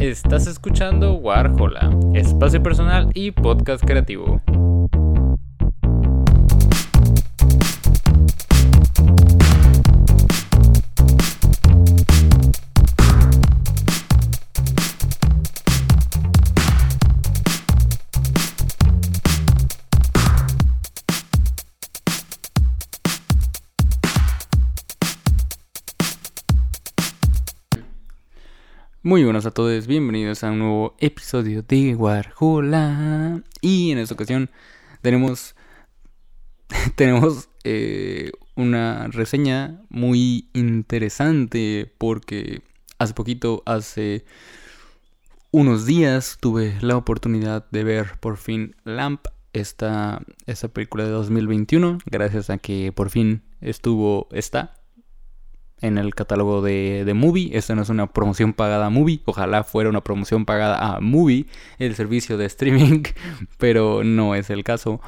Estás escuchando Warhola, espacio personal y podcast creativo. Muy buenas a todos, bienvenidos a un nuevo episodio de Warhola. Y en esta ocasión tenemos, tenemos eh, una reseña muy interesante porque hace poquito, hace unos días, tuve la oportunidad de ver por fin Lamp, esta, esta película de 2021, gracias a que por fin estuvo, está en el catálogo de, de Movie. Esta no es una promoción pagada a Movie. Ojalá fuera una promoción pagada a Movie, el servicio de streaming, pero no es el caso.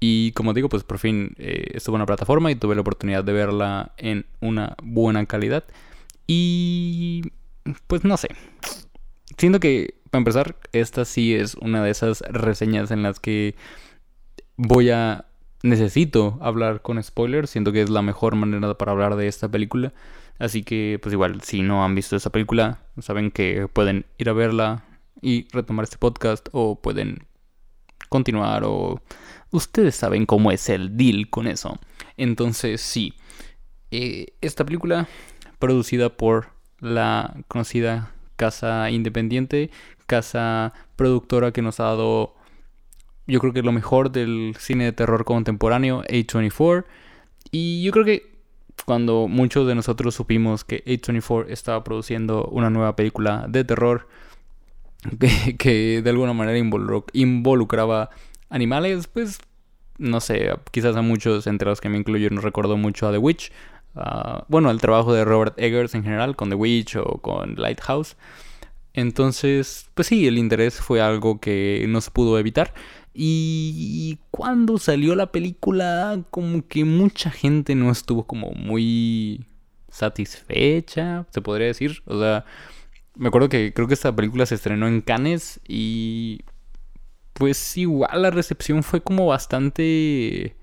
Y como digo, pues por fin eh, estuvo en la plataforma y tuve la oportunidad de verla en una buena calidad. Y pues no sé. Siento que, para empezar, esta sí es una de esas reseñas en las que voy a necesito hablar con spoilers. Siento que es la mejor manera para hablar de esta película. Así que, pues igual, si no han visto esta película, saben que pueden ir a verla y retomar este podcast o pueden continuar o ustedes saben cómo es el deal con eso. Entonces, sí, eh, esta película producida por la conocida casa independiente, casa productora que nos ha dado yo creo que lo mejor del cine de terror contemporáneo, A24. Y yo creo que cuando muchos de nosotros supimos que A24 estaba produciendo una nueva película de terror que, de alguna manera involucraba animales, pues no sé, quizás a muchos, entre los que me incluyo, nos recordó mucho a The Witch. Ah, bueno, el trabajo de Robert Eggers en general con The Witch o con Lighthouse. Entonces, pues sí, el interés fue algo que no se pudo evitar. Y cuando salió la película, como que mucha gente no estuvo como muy satisfecha, se podría decir. O sea, me acuerdo que creo que esta película se estrenó en Cannes y pues igual la recepción fue como bastante...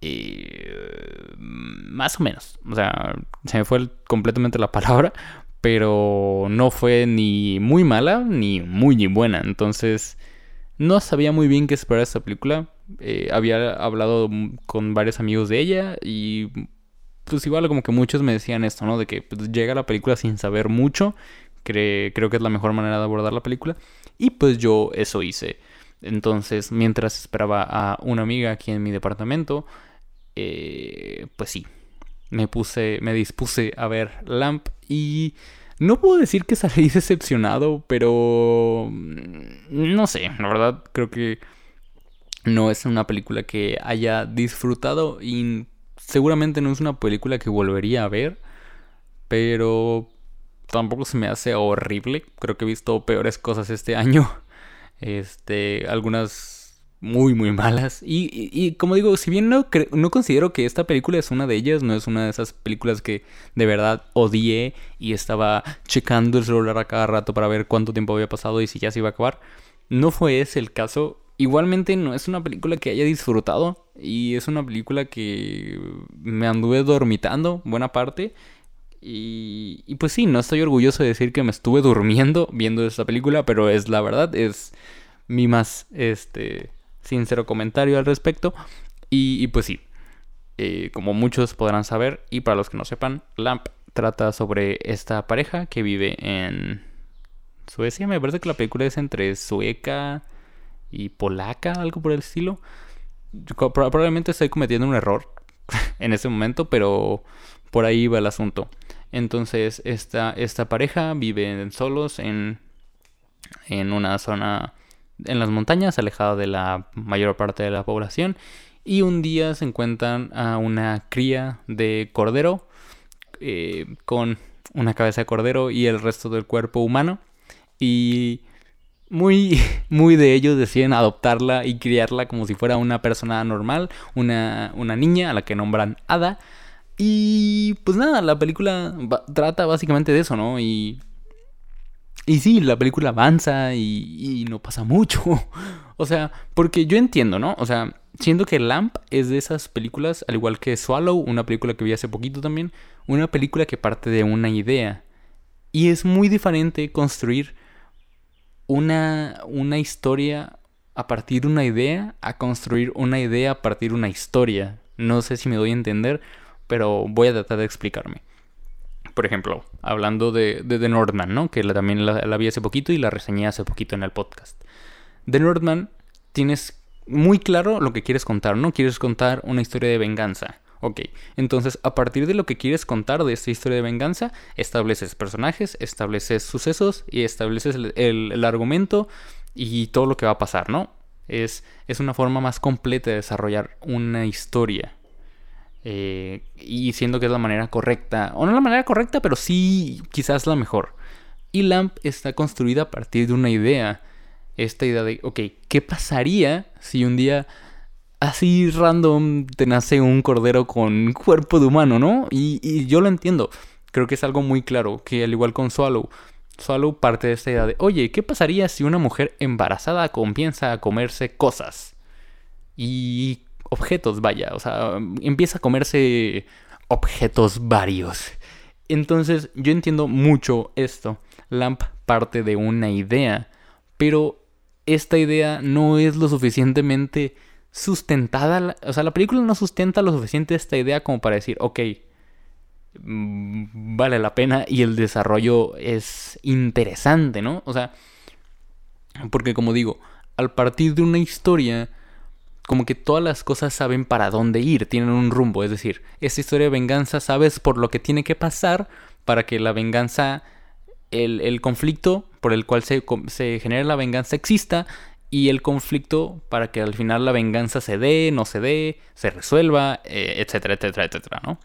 Eh, más o menos. O sea, se me fue completamente la palabra, pero no fue ni muy mala ni muy buena. Entonces no sabía muy bien qué esperar esta película. Eh, había hablado con varios amigos de ella y pues igual como que muchos me decían esto, ¿no? De que pues, llega la película sin saber mucho. creo que es la mejor manera de abordar la película. Y pues yo eso hice. Entonces, mientras esperaba a una amiga aquí en mi departamento, eh, pues sí, me puse, me dispuse a ver Lamp y no puedo decir que salí decepcionado, pero mm, no sé, la verdad creo que no es una película que haya disfrutado y seguramente no es una película que volvería a ver, pero tampoco se me hace horrible. Creo que he visto peores cosas este año. Este, algunas muy, muy malas. Y, como digo, si bien no, no considero que esta película es una de ellas, no es una de esas películas que de verdad odié y estaba checando el celular a cada rato para ver cuánto tiempo había pasado y si ya se iba a acabar. No fue ese el caso. Igualmente no es una película que haya disfrutado y es una película que me anduve dormitando buena parte. Y, y pues sí, no estoy orgulloso de decir que me estuve durmiendo viendo esta película, pero es la verdad, es mi más este sincero comentario al respecto. Y, pues sí, eh, como muchos podrán saber, y para los que no sepan, Lamp trata sobre esta pareja que vive en Suecia. Me parece que la película es entre sueca y polaca, algo por el estilo. probablemente estoy cometiendo un error en ese momento, pero por ahí va el asunto. Entonces, esta, esta pareja vive solos en, en una zona en las montañas, alejado de la mayor parte de la población. Y un día se encuentran a una cría de cordero eh, con una cabeza de cordero y el resto del cuerpo humano. Y muy, muy de ellos deciden adoptarla y criarla como si fuera una persona normal, una, una niña a la que nombran Ada. Y pues nada, la película trata básicamente de eso, ¿no? Y y sí, la película avanza y, no pasa mucho. o sea, porque yo entiendo, ¿no? O sea, siento que Lamp es de esas películas, al igual que Swallow, una película que vi hace poquito también, una película que parte de una idea. Y es muy diferente construir una, una historia a partir de una idea a construir una idea a partir de una historia. No sé si me doy a entender, pero voy a tratar de explicarme. Por ejemplo, hablando de, de The Northman, ¿no? Que también la, la, vi hace poquito y la reseñé hace poquito en el podcast. The Northman tienes muy claro lo que quieres contar, ¿no? Quieres contar una historia de venganza. Ok, entonces a partir de lo que quieres contar de esta historia de venganza, estableces personajes, estableces sucesos y estableces el, el, el argumento y todo lo que va a pasar, ¿no? Es, es una forma más completa de desarrollar una historia. Eh, y siendo que es la manera correcta, o no la manera correcta, pero sí quizás la mejor. Y Lamp está construida a partir de una idea. Esta idea de, ok, ¿qué pasaría si un día así random te nace un cordero con cuerpo de humano, ¿no? Y, y yo lo entiendo. Creo que es algo muy claro, que al igual con Swallow, Swallow parte de esta idea de, oye, ¿qué pasaría si una mujer embarazada comienza a comerse cosas? Y objetos, vaya, o sea, empieza a comerse objetos varios. Entonces, yo entiendo mucho esto. Lamp parte de una idea, pero esta idea no es lo suficientemente sustentada. O sea, la película no sustenta lo suficiente esta idea como para decir, ok, Mm, vale la pena y el desarrollo es interesante, ¿no? O sea, porque como digo, al partir de una historia, como que todas las cosas saben para dónde ir, tienen un rumbo, es decir, esta historia de venganza sabes por lo que tiene que pasar para que la venganza, el, el conflicto por el cual se, se genera la venganza exista y el conflicto para que al final la venganza se dé, no se dé, se resuelva, eh, etcétera, etcétera, etcétera, ¿no?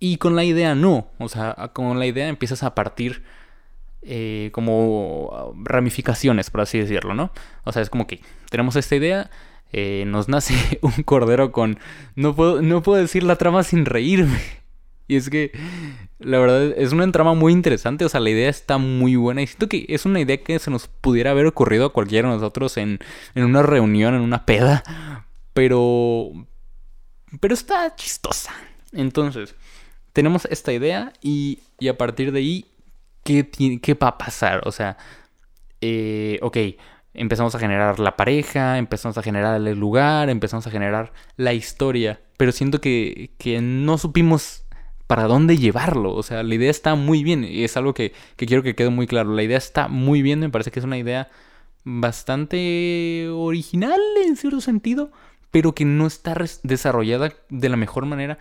Y con la idea no. O sea, con la idea empiezas a partir eh, como ramificaciones, por así decirlo, ¿no? O sea, es como que tenemos esta idea, eh, nos nace un cordero con... No puedo, no puedo decir la trama sin reírme. Y es que, la verdad, es una trama muy interesante. O sea, la idea está muy buena. Y siento que es una idea que se nos pudiera haber ocurrido a cualquiera de nosotros en, en una reunión, en una peda. Pero... Pero está chistosa. Entonces, tenemos esta idea y, y a partir de ahí, ¿qué, ¿qué, va a pasar? O sea, eh, ok, empezamos a generar la pareja, empezamos a generar el lugar, empezamos a generar la historia, pero siento que, que no supimos para dónde llevarlo. O sea, la idea está muy bien. Y es algo que, que quiero que quede muy claro. La idea está muy bien, me parece que es una idea bastante original en cierto sentido, pero que no está desarrollada de la mejor manera.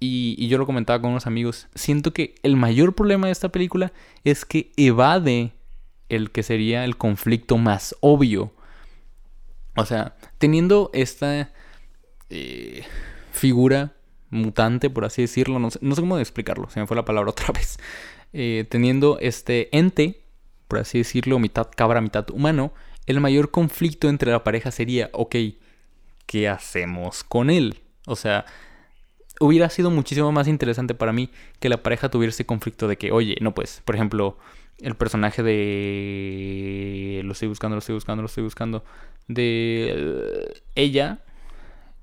Y, yo lo comentaba con unos amigos, siento que el mayor problema de esta película es que evade el que sería el conflicto más obvio. O sea, teniendo esta eh, figura mutante, por así decirlo, no sé, cómo explicarlo, se me fue la palabra otra vez. Eh, teniendo este ente, por así decirlo, mitad cabra, mitad humano, el mayor conflicto entre la pareja sería, ok, ¿qué hacemos con él? O sea, hubiera sido muchísimo más interesante para mí que la pareja tuviera ese conflicto de que, oye, no pues, por ejemplo, el personaje de... Lo estoy buscando, lo estoy buscando, lo estoy buscando. De ella,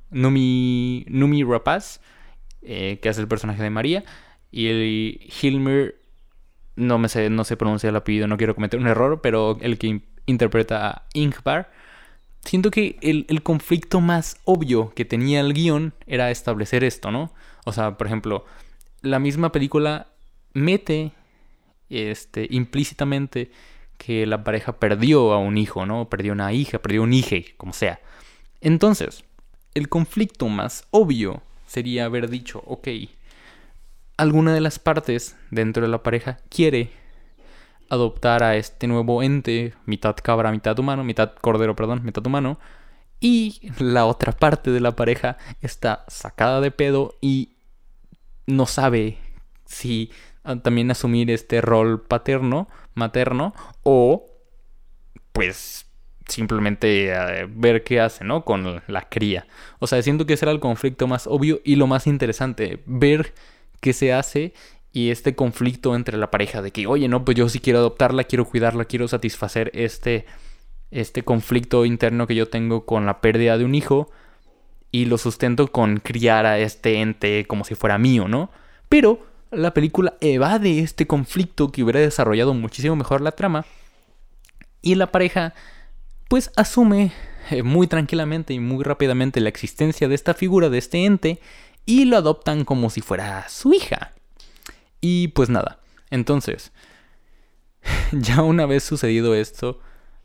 Numi, Numi Rapaz, eh, que es el personaje de María, y el Hilmer, no me sé, no sé pronunciar el apellido, no quiero cometer un error, pero el que interpreta a Inkbar siento que el, conflicto más obvio que tenía el guion era establecer esto, ¿no? O sea, por ejemplo, la misma película mete este, implícitamente que la pareja perdió a un hijo, ¿no? Perdió una hija, perdió un hijo, como sea. Entonces, el conflicto más obvio sería haber dicho, ok, alguna de las partes dentro de la pareja quiere adoptar a este nuevo ente, mitad cabra, mitad humano, mitad cordero, perdón, mitad humano, y la otra parte de la pareja está sacada de pedo y no sabe si también asumir este rol paterno, materno, o pues simplemente eh, ver qué hace, ¿no? Con la cría. O sea, siento que ese era el conflicto más obvio y lo más interesante, ver qué se hace y este conflicto entre la pareja de que, oye, no, pues yo sí quiero adoptarla, quiero cuidarla, quiero satisfacer este, este conflicto interno que yo tengo con la pérdida de un hijo y lo sustento con criar a este ente como si fuera mío, ¿no? Pero la película evade este conflicto que hubiera desarrollado muchísimo mejor la trama y la pareja pues asume eh, muy tranquilamente y muy rápidamente la existencia de esta figura, de este ente, y lo adoptan como si fuera su hija. Y pues nada, entonces, ya una vez sucedido esto,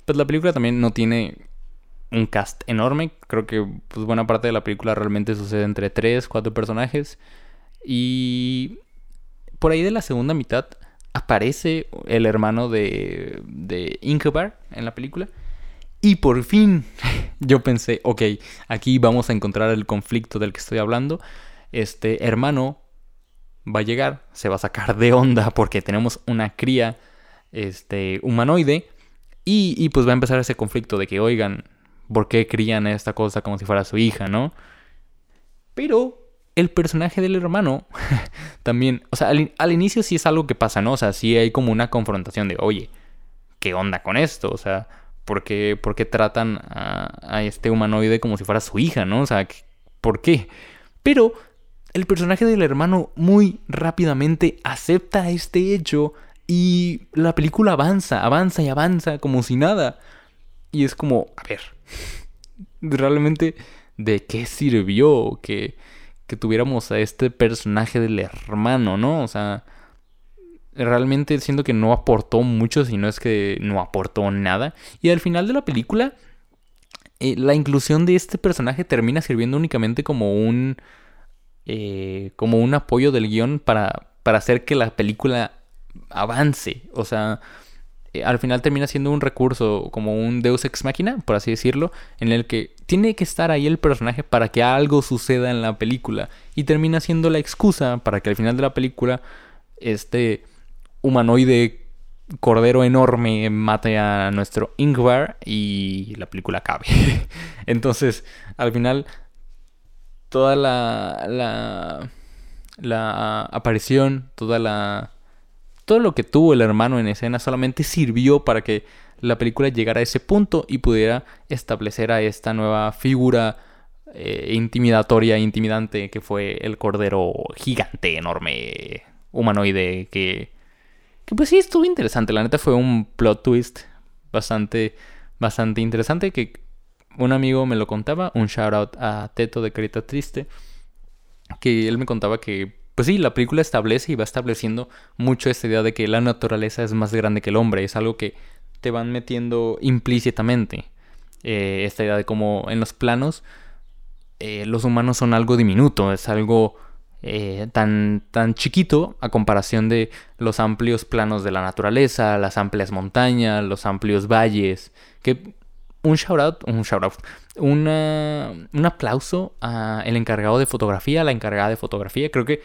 pues la película también no tiene un cast enorme. Creo que pues, buena parte de la película realmente sucede entre 3, 4 personajes. Y por ahí de la segunda mitad aparece el hermano de, de Incubar en la película. Y por fin yo pensé, ok, aquí vamos a encontrar el conflicto del que estoy hablando. Este hermano va a llegar, se va a sacar de onda porque tenemos una cría este, humanoide. Y, y pues va a empezar ese conflicto de que, oigan, ¿por qué crían esta cosa como si fuera su hija, no? Pero el personaje del hermano también, o sea, al, inicio sí es algo que pasa, ¿no? O sea, sí hay como una confrontación de, oye, ¿qué onda con esto? O sea, ¿por qué, por qué tratan a, a, este humanoide como si fuera su hija, ¿no? O sea, ¿por qué? Pero el personaje del hermano muy rápidamente acepta este hecho y la película avanza, avanza y avanza como si nada. Y es como, a ver, realmente, ¿de qué sirvió que que tuviéramos a este personaje del hermano, ¿no? O sea, realmente siento que no aportó mucho, si no es que no aportó nada. Y al final de la película, eh, la inclusión de este personaje termina sirviendo únicamente como un... Eh, como un apoyo del guion para, para hacer que la película avance. O sea, al final termina siendo un recurso como un Deus ex machina, por así decirlo, en el que tiene que estar ahí el personaje para que algo suceda en la película y termina siendo la excusa para que al final de la película este humanoide cordero enorme mate a nuestro Ingvar y la película acabe. Entonces, al final toda la la la aparición, toda la todo lo que tuvo el hermano en escena solamente sirvió para que la película llegara a ese punto y pudiera establecer a esta nueva figura eh, intimidatoria, intimidante que fue el cordero gigante, enorme, humanoide, que, pues sí estuvo interesante. La neta fue un plot twist bastante, bastante interesante que un amigo me lo contaba, un shout out a Teto de Carita Triste, que él me contaba que pues sí, la película establece y va estableciendo mucho esta idea de que la naturaleza es más grande que el hombre. Es algo que te van metiendo implícitamente. Eh, esta idea de cómo en los planos eh, los humanos son algo diminuto, es algo eh, tan, tan chiquito a comparación de los amplios planos de la naturaleza, las amplias montañas, los amplios valles. Que un shout out, un shout out, un aplauso al encargado de fotografía, a la encargada de fotografía. Creo que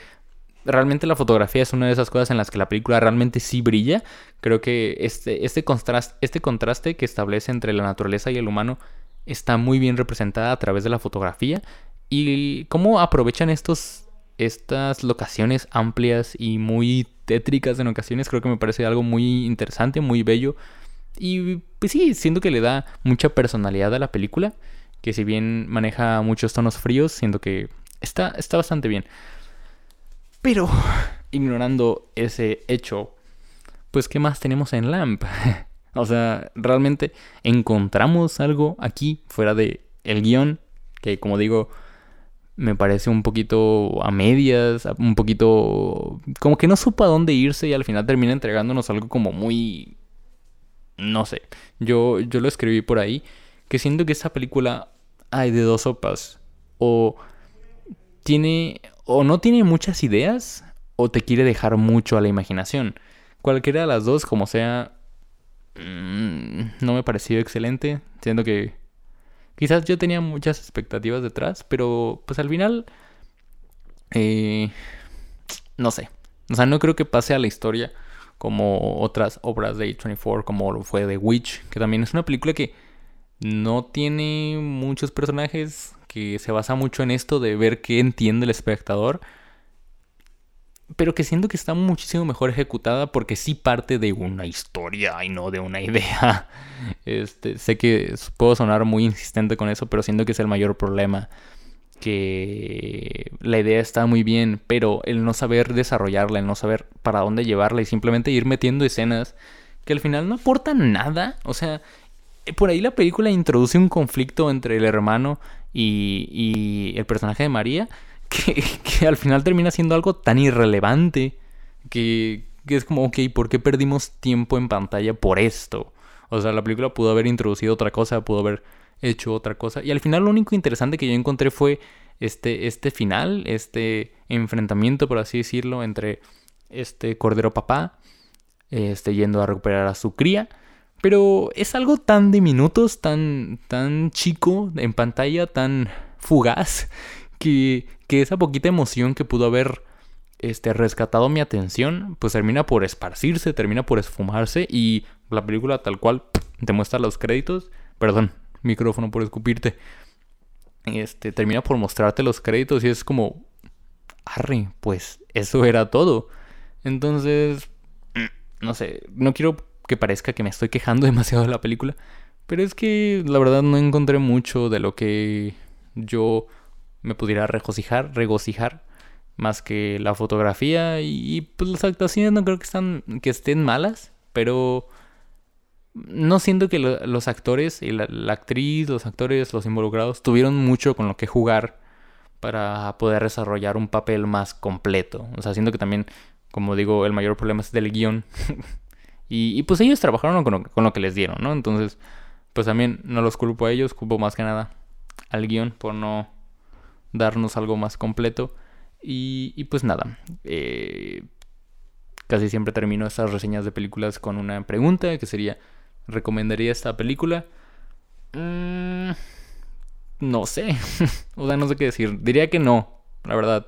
realmente la fotografía es una de esas cosas en las que la película realmente sí brilla. Creo que este, este, contraste, este contraste que establece entre la naturaleza y el humano está muy bien representada a través de la fotografía. Y cómo aprovechan estos, estas locaciones amplias y muy tétricas en ocasiones, creo que me parece algo muy interesante, muy bello. Y pues sí, siento que le da mucha personalidad a la película. Que si bien maneja muchos tonos fríos, siento que está, está bastante bien. Pero, ignorando ese hecho, pues ¿qué más tenemos en LAMP? o sea, realmente encontramos algo aquí fuera de el guion, que como digo, me parece un poquito a medias, un poquito como que no supo a dónde irse y al final termina entregándonos algo como muy no sé. Yo yo lo escribí por ahí que siento que esta película hay de dos sopas o tiene o no tiene muchas ideas o te quiere dejar mucho a la imaginación. Cualquiera de las dos, como sea, mm, no me pareció excelente. Siento que quizás yo tenía muchas expectativas detrás, pero pues al final, eh, no sé. O sea, no creo que pase a la historia como otras obras de A24, como fue The Witch, que también es una película que no tiene muchos personajes, que se basa mucho en esto de ver qué entiende el espectador. pero que siento que está muchísimo mejor ejecutada porque sí parte de una historia y no de una idea. Este, sé que puedo sonar muy insistente con eso, pero siento que es el mayor problema. Que la idea está muy bien, pero el no saber desarrollarla, el no saber para dónde llevarla y simplemente ir metiendo escenas que al final no aportan nada. O sea, por ahí la película introduce un conflicto entre el hermano y, y el personaje de María que, al final termina siendo algo tan irrelevante que, que es como, ok, ¿por qué perdimos tiempo en pantalla por esto? O sea, la película pudo haber introducido otra cosa, pudo haber hecho otra cosa. Y al final lo único interesante que yo encontré fue este, este final, este enfrentamiento, por así decirlo, entre este Cordero Papá, este, yendo a recuperar a su cría. Pero es algo tan de minutos, tan, tan chico en pantalla, tan fugaz, que, que esa poquita emoción que pudo haber este, rescatado mi atención, pues termina por esparcirse, termina por esfumarse y la película tal cual te muestra los créditos, perdón, micrófono por escupirte, este, termina por mostrarte los créditos y es como, arre, pues eso era todo. Entonces, no sé, no quiero que parezca que me estoy quejando demasiado de la película, pero es que la verdad no encontré mucho de lo que yo me pudiera regocijar, regocijar más que la fotografía y, pues las actuaciones no creo que estén malas, pero no siento que los actores y la, actriz, los actores, los involucrados tuvieron mucho con lo que jugar para poder desarrollar un papel más completo. O sea, siento que también, como digo, el mayor problema es del guion. y, pues ellos trabajaron con lo, con lo que les dieron, ¿no? Entonces, pues también no los culpo a ellos, culpo más que nada al guion por no darnos algo más completo. Y, pues nada, eh, casi siempre termino estas reseñas de películas con una pregunta que sería, ¿recomendaría esta película? Mm, no sé, o sea, no sé qué decir. Diría que no, la verdad.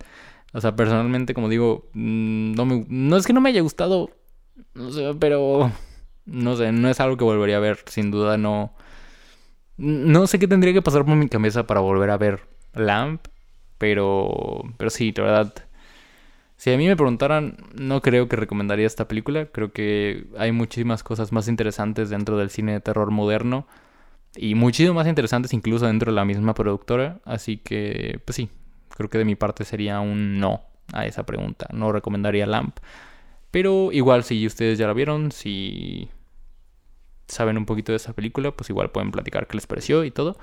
O sea, personalmente, como digo, mm, no, es que no me haya gustado, no sé, pero no sé, no es algo que volvería a ver, sin duda no. No sé qué tendría que pasar por mi cabeza para volver a ver Lamp. Pero, pero sí, de verdad. Si a mí me preguntaran, no creo que recomendaría esta película. Creo que hay muchísimas cosas más interesantes dentro del cine de terror moderno. Y muchísimo más interesantes incluso dentro de la misma productora. Así que, pues sí, creo que de mi parte sería un no a esa pregunta. No recomendaría Lamp. Pero igual si ustedes ya la vieron, si saben un poquito de esa película, pues igual pueden platicar qué les pareció y todo.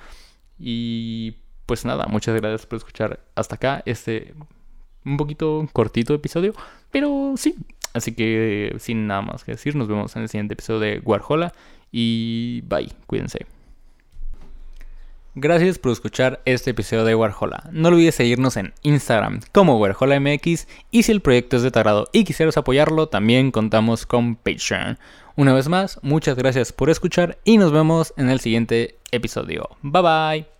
Y pues nada, muchas gracias por escuchar hasta acá este un poquito cortito episodio, pero sí. Así que sin nada más que decir, nos vemos en el siguiente episodio de Warhola y bye, cuídense. Gracias por escuchar este episodio de Warhola. No olvides seguirnos en Instagram como WarholaMX y si el proyecto es de tarado y quisieras apoyarlo, también contamos con Patreon. Una vez más, muchas gracias por escuchar y nos vemos en el siguiente episodio. Bye bye.